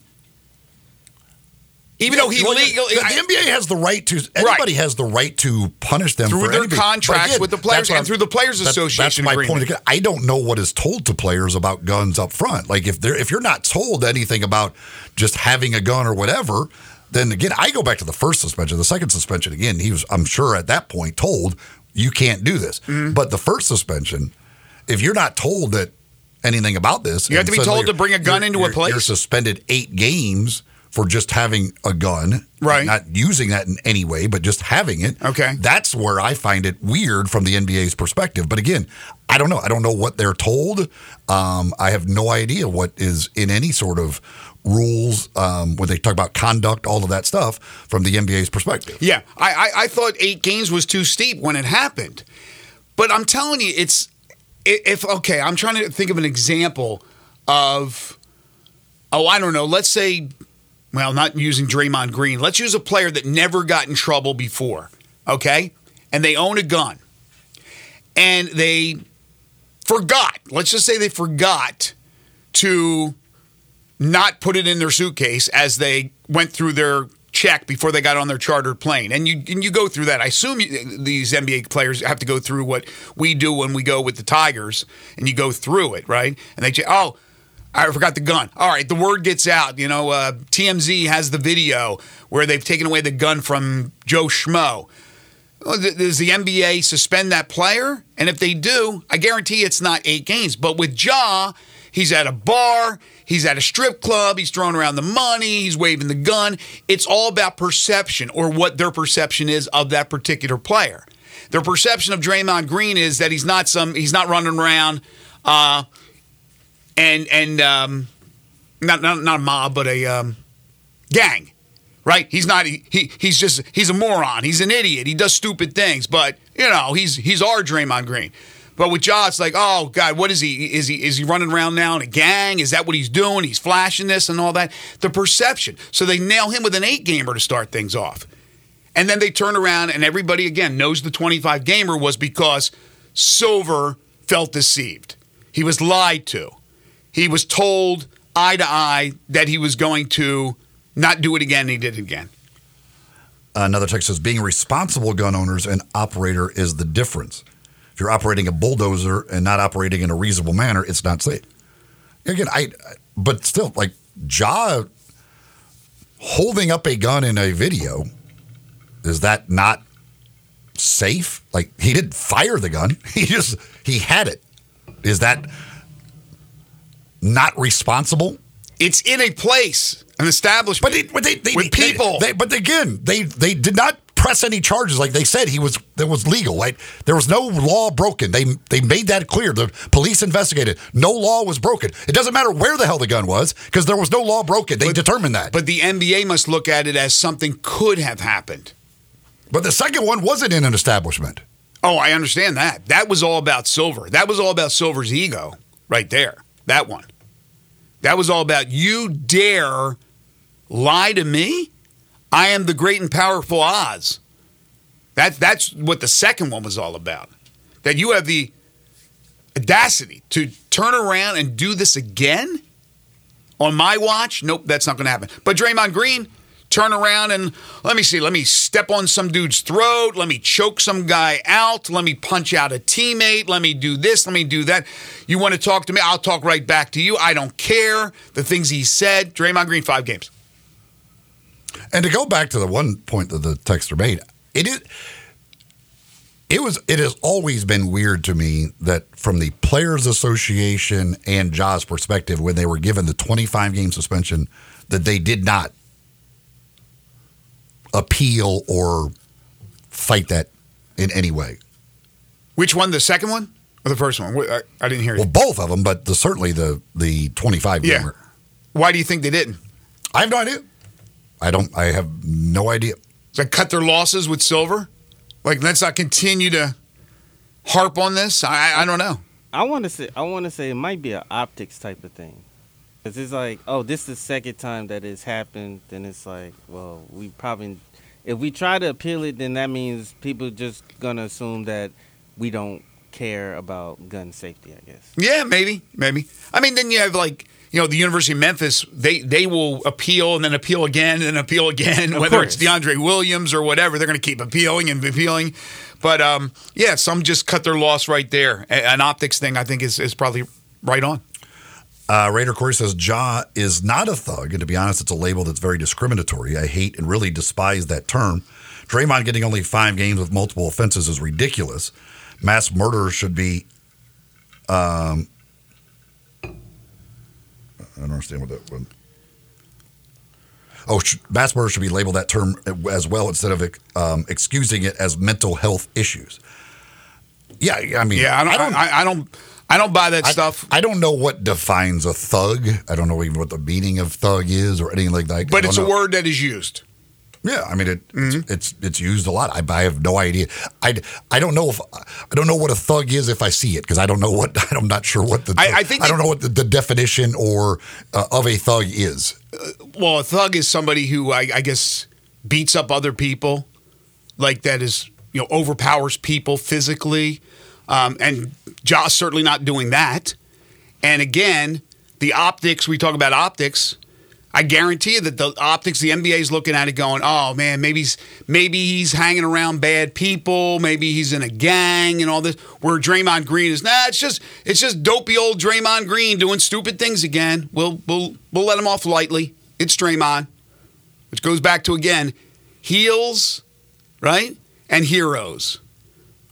Even though he Well, legally the, the NBA has the right to. Anybody has the right to punish them Through for their. But contracts with the players and I'm- through the Players that- Association That's my agreement. point. I don't know what is told to players about guns up front. Like if they're if you're not told anything about just having a gun or whatever, then again, I go back to the first suspension. The second suspension, again, he was, I'm sure, at that point told you can't do this. Mm-hmm. But the first suspension, if you're not told that anything about this, You have to be told to bring a gun into a place? You're suspended eight games for just having a gun, Right. Not using that in any way, but just having it. Okay. That's where I find it weird from the NBA's perspective. But again, I don't know. I don't know what they're told. Um, I have no idea what is in any sort of rules um, when they talk about conduct, all of that stuff from the NBA's perspective. Yeah, I, I, I thought eight games was too steep when it happened, but I'm telling you, it's if okay. I'm trying to think of an example of oh, I don't know. Let's say, well, not using Draymond Green. Let's use a player that never got in trouble before. Okay, and they own a gun, and they forgot. Let's just say they forgot to not put it in their suitcase as they went through their check before they got on their chartered plane. And you and you go through that. I assume you, these NBA players have to go through what we do when we go with the Tigers, and you go through it, right? And they say, "Oh, I forgot the gun." All right, the word gets out. You know, uh, TMZ has the video where they've taken away the gun from Joe Schmo. Does the NBA suspend that player? And if they do, I guarantee it's not eight games. But with Ja, he's at a bar, he's at a strip club, he's throwing around the money, he's waving the gun. It's all about perception or what their perception is of that particular player. Their perception of Draymond Green is that he's not some he's not running around uh, and and um, not, not not a mob, but a um, gang right? He's not. He, he he's just he's a moron. He's an idiot. He does stupid things. But you know, he's he's our Draymond Green. But with Ja, it's like, oh God, what is he? Is he is he running around now in a gang? Is that what he's doing? He's flashing this and all that. The perception. So they nail him with an eight gamer to start things off, and then they turn around and everybody again knows the twenty five gamer was because Silver felt deceived. He was lied to. He was told eye to eye that he was going to not do it again. And he did it again. Another text says being responsible gun owners and operator is the difference. If you're operating a bulldozer and not operating in a reasonable manner, it's not safe. Again, I but still like Ja holding up a gun in a video is that not safe? Like he didn't fire the gun. He just he had it. Is that not responsible? It's in a place, an establishment. But they, but they, they with people. They, but again, they they did not press any charges. Like they said, he was that was legal. Right? There was no law broken. They they made that clear. The police investigated. No law was broken. It doesn't matter where the hell the gun was because there was no law broken. They determined that. but the NBA must look at it as something could have happened. but the second one wasn't in an establishment. Oh, I understand that. That was all about Silver. That was all about Silver's ego right there. That one. That was all about you dare lie to me? I am the great and powerful Oz. That, that's what the second one was all about. That you have the audacity to turn around and do this again on my watch. Nope, that's not going to happen. But Draymond Green, turn around and let me see, let me step on some dude's throat, let me choke some guy out, let me punch out a teammate, let me do this, let me do that. You want to talk to me? I'll talk right back to you. I don't care. The things he said. Draymond Green, five games. And to go back to the one point that the texter made, it is it was it has always been weird to me that from the players association and Ja's perspective when they were given the 25 game suspension that they did not appeal or fight that in any way. Which one? The second one or the first one? I, I didn't hear you. Well, both of them, but the, certainly the the 25 Yeah. gamer. Why do you think they didn't? I have no idea. I don't. I have no idea. Does that cut their losses with Silver? Like, let's not continue to harp on this. I, I don't know. I want to say I want to say it might be an optics type of thing. Cause it's like, oh, this is the second time that it's happened. Then it's like, well, we probably, if we try to appeal it, then that means people just gonna assume that we don't care about gun safety. I guess. Yeah, maybe, maybe. I mean, then you have like you know the University of Memphis. They they will appeal and then appeal again and appeal again. Of whether course. it's DeAndre Williams or whatever, they're going to keep appealing and appealing. But um, yeah, some just cut their loss right there. An optics thing, I think, is is probably right on. Uh, Raider Corey says Ja is not a thug, and to be honest, it's a label that's very discriminatory. I hate and really despise that term. Draymond getting only five games with multiple offenses is ridiculous. Mass murder should be. Um, I don't understand what that one. oh, mass murder should be labeled that term as well instead of um, excusing it as mental health issues. Yeah, I mean, Yeah, I don't. I don't. I, I don't. I don't buy that I- stuff. I don't know what defines a thug. I don't know even what the meaning of thug is or anything like that. But it's a word that is used. Yeah, I mean it, Mm-hmm. it's, it's it's used a lot. I, I have no idea. I, I don't know if I don't know what a thug is if I see it because I don't know what I'm not sure what the I- I think I don't it- know what the, the definition or uh, of a thug is. Well, a thug is somebody who I, I guess beats up other people, like that is you know overpowers people physically, um, and Ja's certainly not doing that. And again, the optics we talk about optics. I guarantee you that the optics, the NBA is looking at it, going, "Oh man, maybe he's maybe he's hanging around bad people, maybe he's in a gang and all this." Where Draymond Green is, nah, it's just it's just dopey old Draymond Green doing stupid things again. We'll we'll we'll let him off lightly. It's Draymond, which goes back to again, heels, right, and heroes,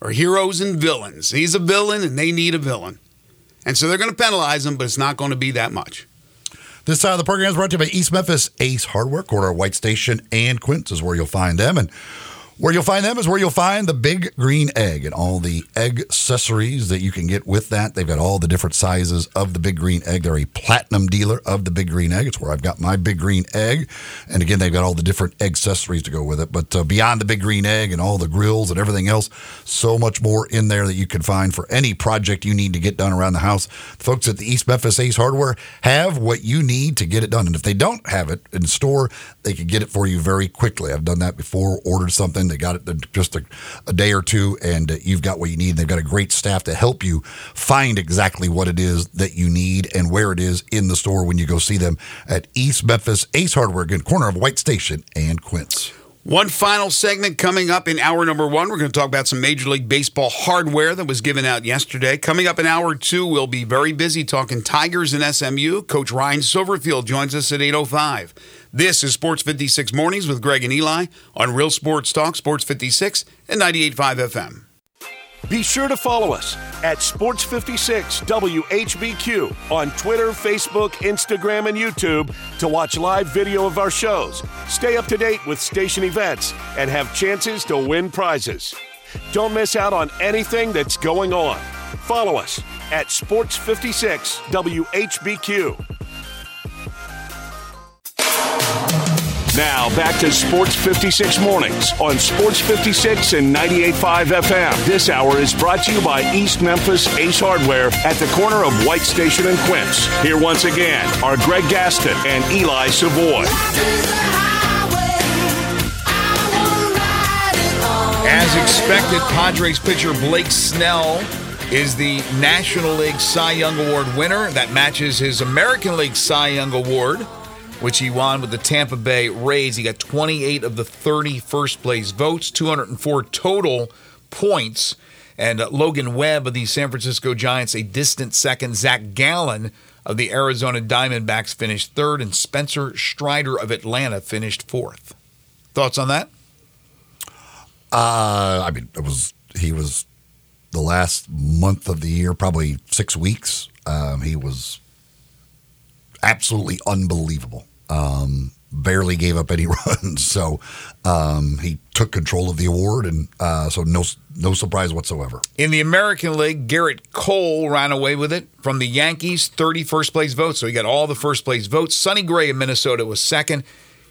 or heroes and villains. He's a villain, and they need a villain, and so they're going to penalize him, but it's not going to be that much. This side of the program is brought to you by East Memphis Ace Hardware, corner White Station and Quince is where you'll find them. And where you'll find them is where you'll find the big green egg and all the egg accessories that you can get with that. They've got all the different sizes of the big green egg. They're a platinum dealer of the big green egg. It's where I've got my big green egg. And again, they've got all the different egg accessories to go with it. But uh, beyond the big green egg and all the grills and everything else, so much more in there that you can find for any project you need to get done around the house. The folks at the East Memphis Ace Hardware have what you need to get it done. And if they don't have it in store, they can get it for you very quickly. I've done that before, ordered something, they got it just a, a day or two, and uh, you've got what you need. They've got a great staff to help you find exactly what it is that you need and where it is in the store when you go see them at East Memphis Ace Hardware, again, corner of White Station and Quince. One final segment coming up in hour number one. We're going to talk about some Major League Baseball hardware that was given out yesterday. Coming up in hour two, we'll be very busy talking Tigers and SMU. Coach Ryan Silverfield joins us at 8.05. This is Sports 56 Mornings with Greg and Eli on Real Sports Talk, Sports 56 and 98.5 FM. Be sure to follow us at Sports 56 WHBQ on Twitter, Facebook, Instagram, and YouTube to watch live video of our shows, stay up to date with station events, and have chances to win prizes. Don't miss out on anything that's going on. Follow us at Sports 56 WHBQ. Now back to Sports 56 Mornings on Sports 56 and 98.5 FM. This hour is brought to you by East Memphis Ace Hardware at the corner of White Station and Quince. Here once again are Greg Gaston and Eli Savoy. As expected, Padres pitcher Blake Snell is the National League Cy Young Award winner. That matches his American League Cy Young Award, which he won with the Tampa Bay Rays. He got 28 of the 30 first place votes, 204 total points. And uh, Logan Webb of the San Francisco Giants, a distant second. Zach Gallen of the Arizona Diamondbacks finished third, and Spencer Strider of Atlanta finished fourth. Thoughts on that? Uh, I mean, it was he was the last month of the year, probably six weeks. Um, he was absolutely unbelievable. Um, barely gave up any runs, so um, he took control of the award, and uh, so no no surprise whatsoever. In the American League, Gerrit Cole ran away with it from the Yankees, 30 first place votes. So he got all the first place votes. Sonny Gray of Minnesota was second.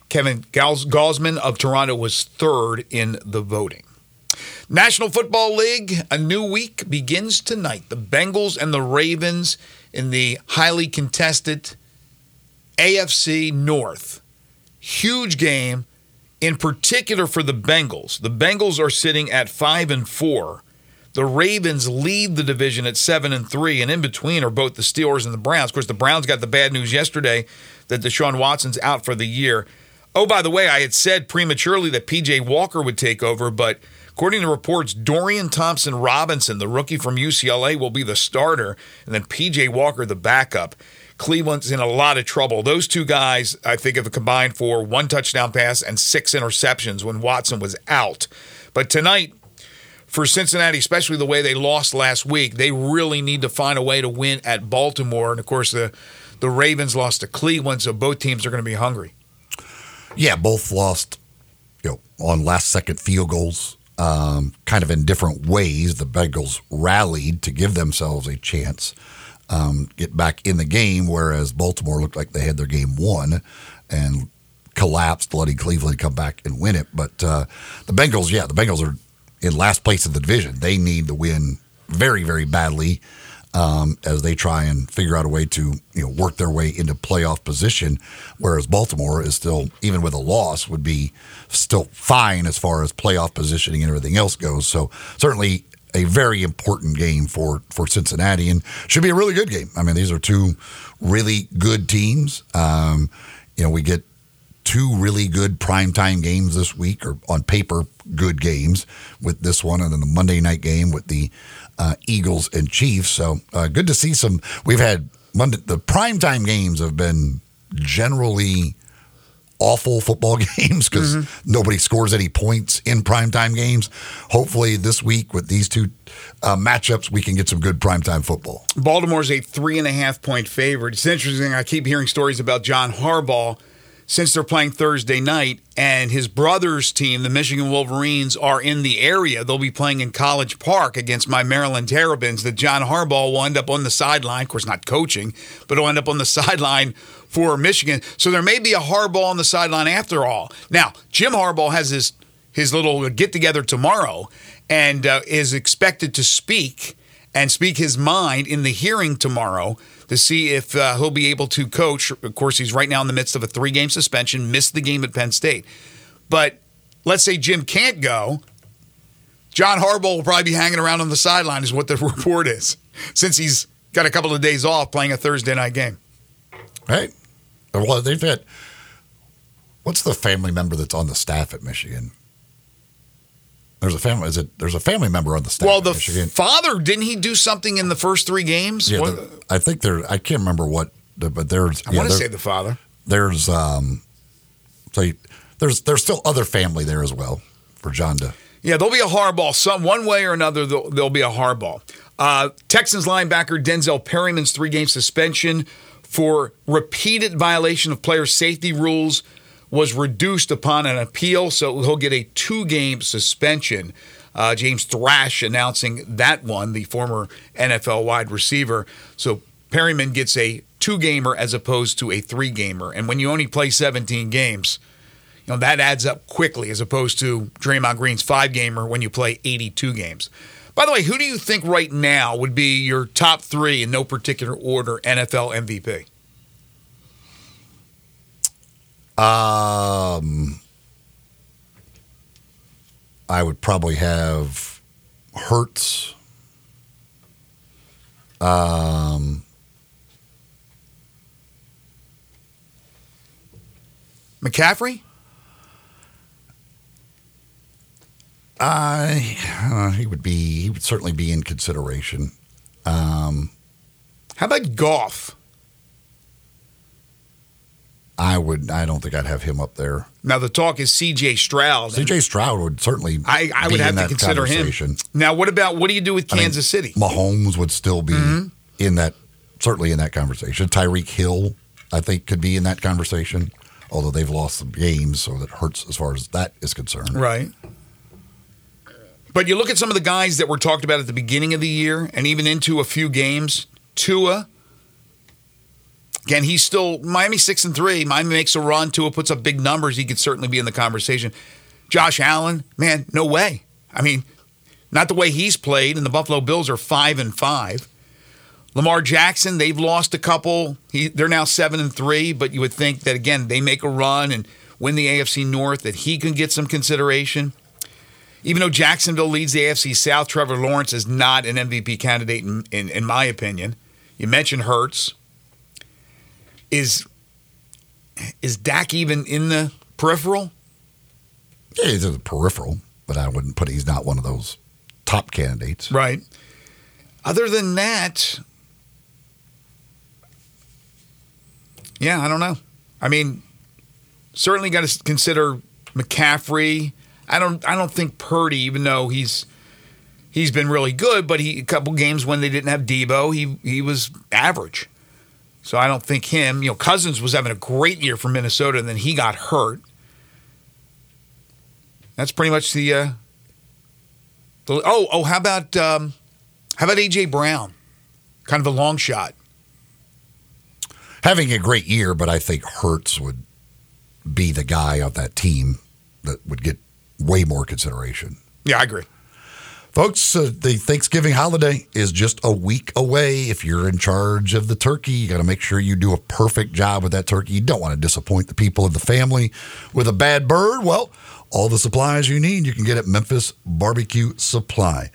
Kevin Gals- Gausman of Toronto was third in the voting. National Football League, a new week begins tonight. The Bengals and the Ravens in the highly contested AFC North. Huge game, in particular for the Bengals. The Bengals are sitting at five and four. The Ravens lead the division at seven and three, and in between are both the Steelers and the Browns. Of course, the Browns got the bad news yesterday that Deshaun Watson's out for the year. Oh, by the way, I had said prematurely that PJ Walker would take over, but according to reports, Dorian Thompson Robinson, the rookie from UCLA, will be the starter, and then PJ Walker, the backup. Cleveland's in a lot of trouble. Those two guys, I think, have combined for one touchdown pass and six interceptions when Watson was out. But tonight, for Cincinnati, especially the way they lost last week, they really need to find a way to win at Baltimore. And of course, the the Ravens lost to Cleveland, so both teams are going to be hungry. Yeah, both lost, you know, on last second field goals, um, kind of in different ways. The Bengals rallied to give themselves a chance, um, get back in the game, whereas Baltimore looked like they had their game won and collapsed, letting Cleveland come back and win it. But uh, the Bengals, yeah, the Bengals are in last place in the division. They need to win very, very badly um, as they try and figure out a way to you know work their way into playoff position. Whereas Baltimore is still, even with a loss, would be still fine as far as playoff positioning and everything else goes. So certainly a very important game for for Cincinnati and should be a really good game. I mean, these are two really good teams. Um, you know, we get two really good primetime games this week, or on paper, good games with this one, and then the Monday night game with the uh, Eagles and Chiefs. So uh, good to see some. We've had Monday, the primetime games have been generally awful football games because nobody scores any points in primetime games. Hopefully, this week with these two uh, matchups, we can get some good primetime football. Baltimore's a three and a half point favorite. It's interesting. I keep hearing stories about John Harbaugh since they're playing Thursday night, and his brother's team, the Michigan Wolverines, are in the area. They'll be playing in College Park against my Maryland Terrapins. That John Harbaugh will end up on the sideline, of course, not coaching, but he'll end up on the sideline for Michigan. So there may be a Harbaugh on the sideline after all. Now, Jim Harbaugh has his his little get together tomorrow, and uh, is expected to speak and speak his mind in the hearing tomorrow to see if uh, he'll be able to coach. Of course, he's right now in the midst of a three game suspension, missed the game at Penn State. But let's say Jim can't go. John Harbaugh will probably be hanging around on the sideline, is what the report is, since he's got a couple of days off playing a Thursday night game. Right? Well, they've had. What's the family member that's on the staff at Michigan? There's a family. Is it? There's a family member on the staff. Well, the father didn't he do something in the first three games? yeah, I think there. I can't remember what, but there's. I yeah, want to say the father. there's um, so there's there's still other family there as well for John to. Yeah, there'll be a Harbaugh. Some one way or another, there'll, there'll be a Harbaugh. Uh, Texans linebacker Denzel Perryman's three-game suspension for repeated violation of player safety rules was reduced upon an appeal, so he'll get a two-game suspension. Uh, James Thrash announcing that one, the former NFL wide receiver. So Perryman gets a two-gamer as opposed to a three-gamer, and when you only play 17 games you know that adds up quickly as opposed to Draymond Green's five gamer when you play 82 games. By the way, who do you think right now would be your top three in no particular order NFL MVP? Um, I would probably have Hurts. Um, McCaffrey? I uh, he would be he would certainly be in consideration. Um, How about Goff? I would. I don't think I'd have him up there. Now the talk is C.J. Stroud. C.J. Stroud would certainly. I, I would have to consider him. Now, what about what do you do with I mean, Kansas City? Mahomes would still be Mm-hmm. in that, certainly in that conversation. Tyreek Hill, I think, could be in that conversation, although they've lost some games, so that hurts as far as that is concerned. Right. But you look at some of the guys that were talked about at the beginning of the year and even into a few games. Tua. Again, he's still Miami six and three. Miami makes a run. Tua puts up big numbers. He could certainly be in the conversation. Josh Allen, man, no way. I mean, not the way he's played. And the Buffalo Bills are five and five. Lamar Jackson, they've lost a couple. He, they're now seven and three. But you would think that again, they make a run and win the AFC North, that he can get some consideration. Even though Jacksonville leads the AFC South, Trevor Lawrence is not an MVP candidate, in, in, in my opinion. You mentioned Hurts. Is is Dak even in the peripheral? Yeah, he's in the peripheral, but I wouldn't put. He's not one of those top candidates. Right. Other than that, yeah, I don't know. I mean, certainly got to consider McCaffrey. I don't. I don't think Purdy, even though he's he's been really good, but he a couple games when they didn't have Debo, he he was average. So I don't think him. You know, Cousins was having a great year for Minnesota, and then he got hurt. That's pretty much the. Uh, the oh, oh, how about um, how about AJ Brown? Kind of a long shot. Having a great year, but I think Hurts would be the guy of that team that would get way more consideration. Yeah, I agree. Folks, uh, the Thanksgiving holiday is just a week away. If you're in charge of the turkey, you got to make sure you do a perfect job with that turkey. You don't want to disappoint the people of the family with a bad bird. Well, all the supplies you need you can get at Memphis Barbecue Supply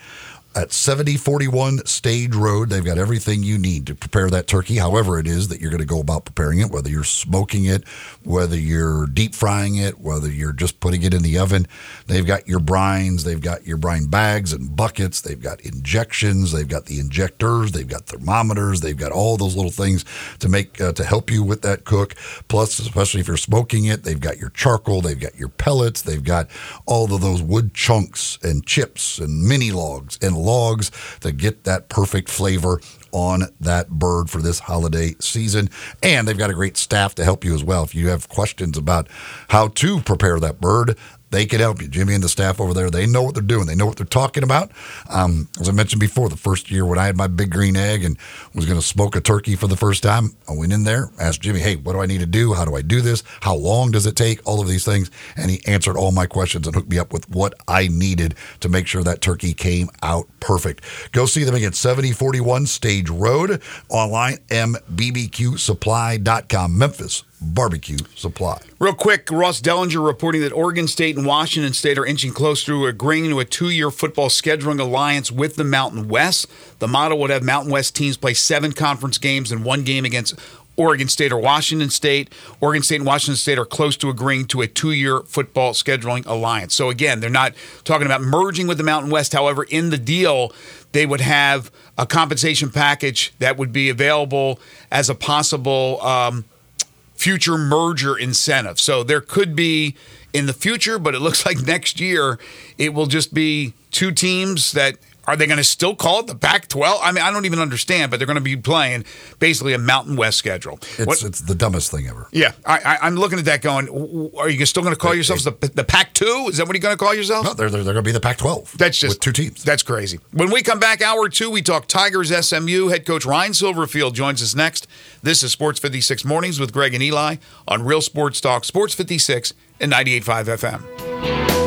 at 7041 Stage Road. They've got everything you need to prepare that turkey, however it is that you're going to go about preparing it, whether you're smoking it, whether you're deep frying it, whether you're just putting it in the oven. They've got your brines, they've got your brine bags and buckets, they've got injections, they've got the injectors, they've got thermometers, they've got all those little things to make uh, to help you with that cook. Plus, especially if you're smoking it, they've got your charcoal, they've got your pellets, they've got all of those wood chunks and chips and mini logs and logs to get that perfect flavor on that bird for this holiday season. And they've got a great staff to help you as well. If you have questions about how to prepare that bird, they could help you. Jimmy and the staff over there, they know what they're doing. They know what they're talking about. Um, as I mentioned before, the first year when I had my big green egg and was going to smoke a turkey for the first time, I went in there, asked Jimmy, hey, what do I need to do? How do I do this? How long does it take? All of these things. And he answered all my questions and hooked me up with what I needed to make sure that turkey came out perfect. Go see them again, 7041 Stage Road, online, mbbqsupply.com, Memphis Barbecue Supply. Real quick, Ross Dellenger reporting that Oregon State and Washington State are inching closer to agreeing to a two year football scheduling alliance with the Mountain West. The model would have Mountain West teams play seven conference games and one game against Oregon State or Washington State. Oregon State and Washington State are close to agreeing to a two year football scheduling alliance. So, again, they're not talking about merging with the Mountain West. However, in the deal, they would have a compensation package that would be available as a possible um, future merger incentive. So there could be in the future, but it looks like next year it will just be two teams that are they going to still call it the Pac 12? I mean, I don't even understand, but they're going to be playing basically a Mountain West schedule. It's, What- it's the dumbest thing ever. yeah, I, I, I'm looking at that going, are you still going to call yourselves the, the Pac 2? Is that what you're going to call yourselves? No, they're, they're, they're going to be the Pac 12. That's just with two teams. That's crazy. When we come back, hour two, we talk Tigers SMU. Head coach Ryan Silverfield joins us next. This is Sports 56 Mornings with Greg and Eli on Real Sports Talk, Sports 56 and 98.5 FM.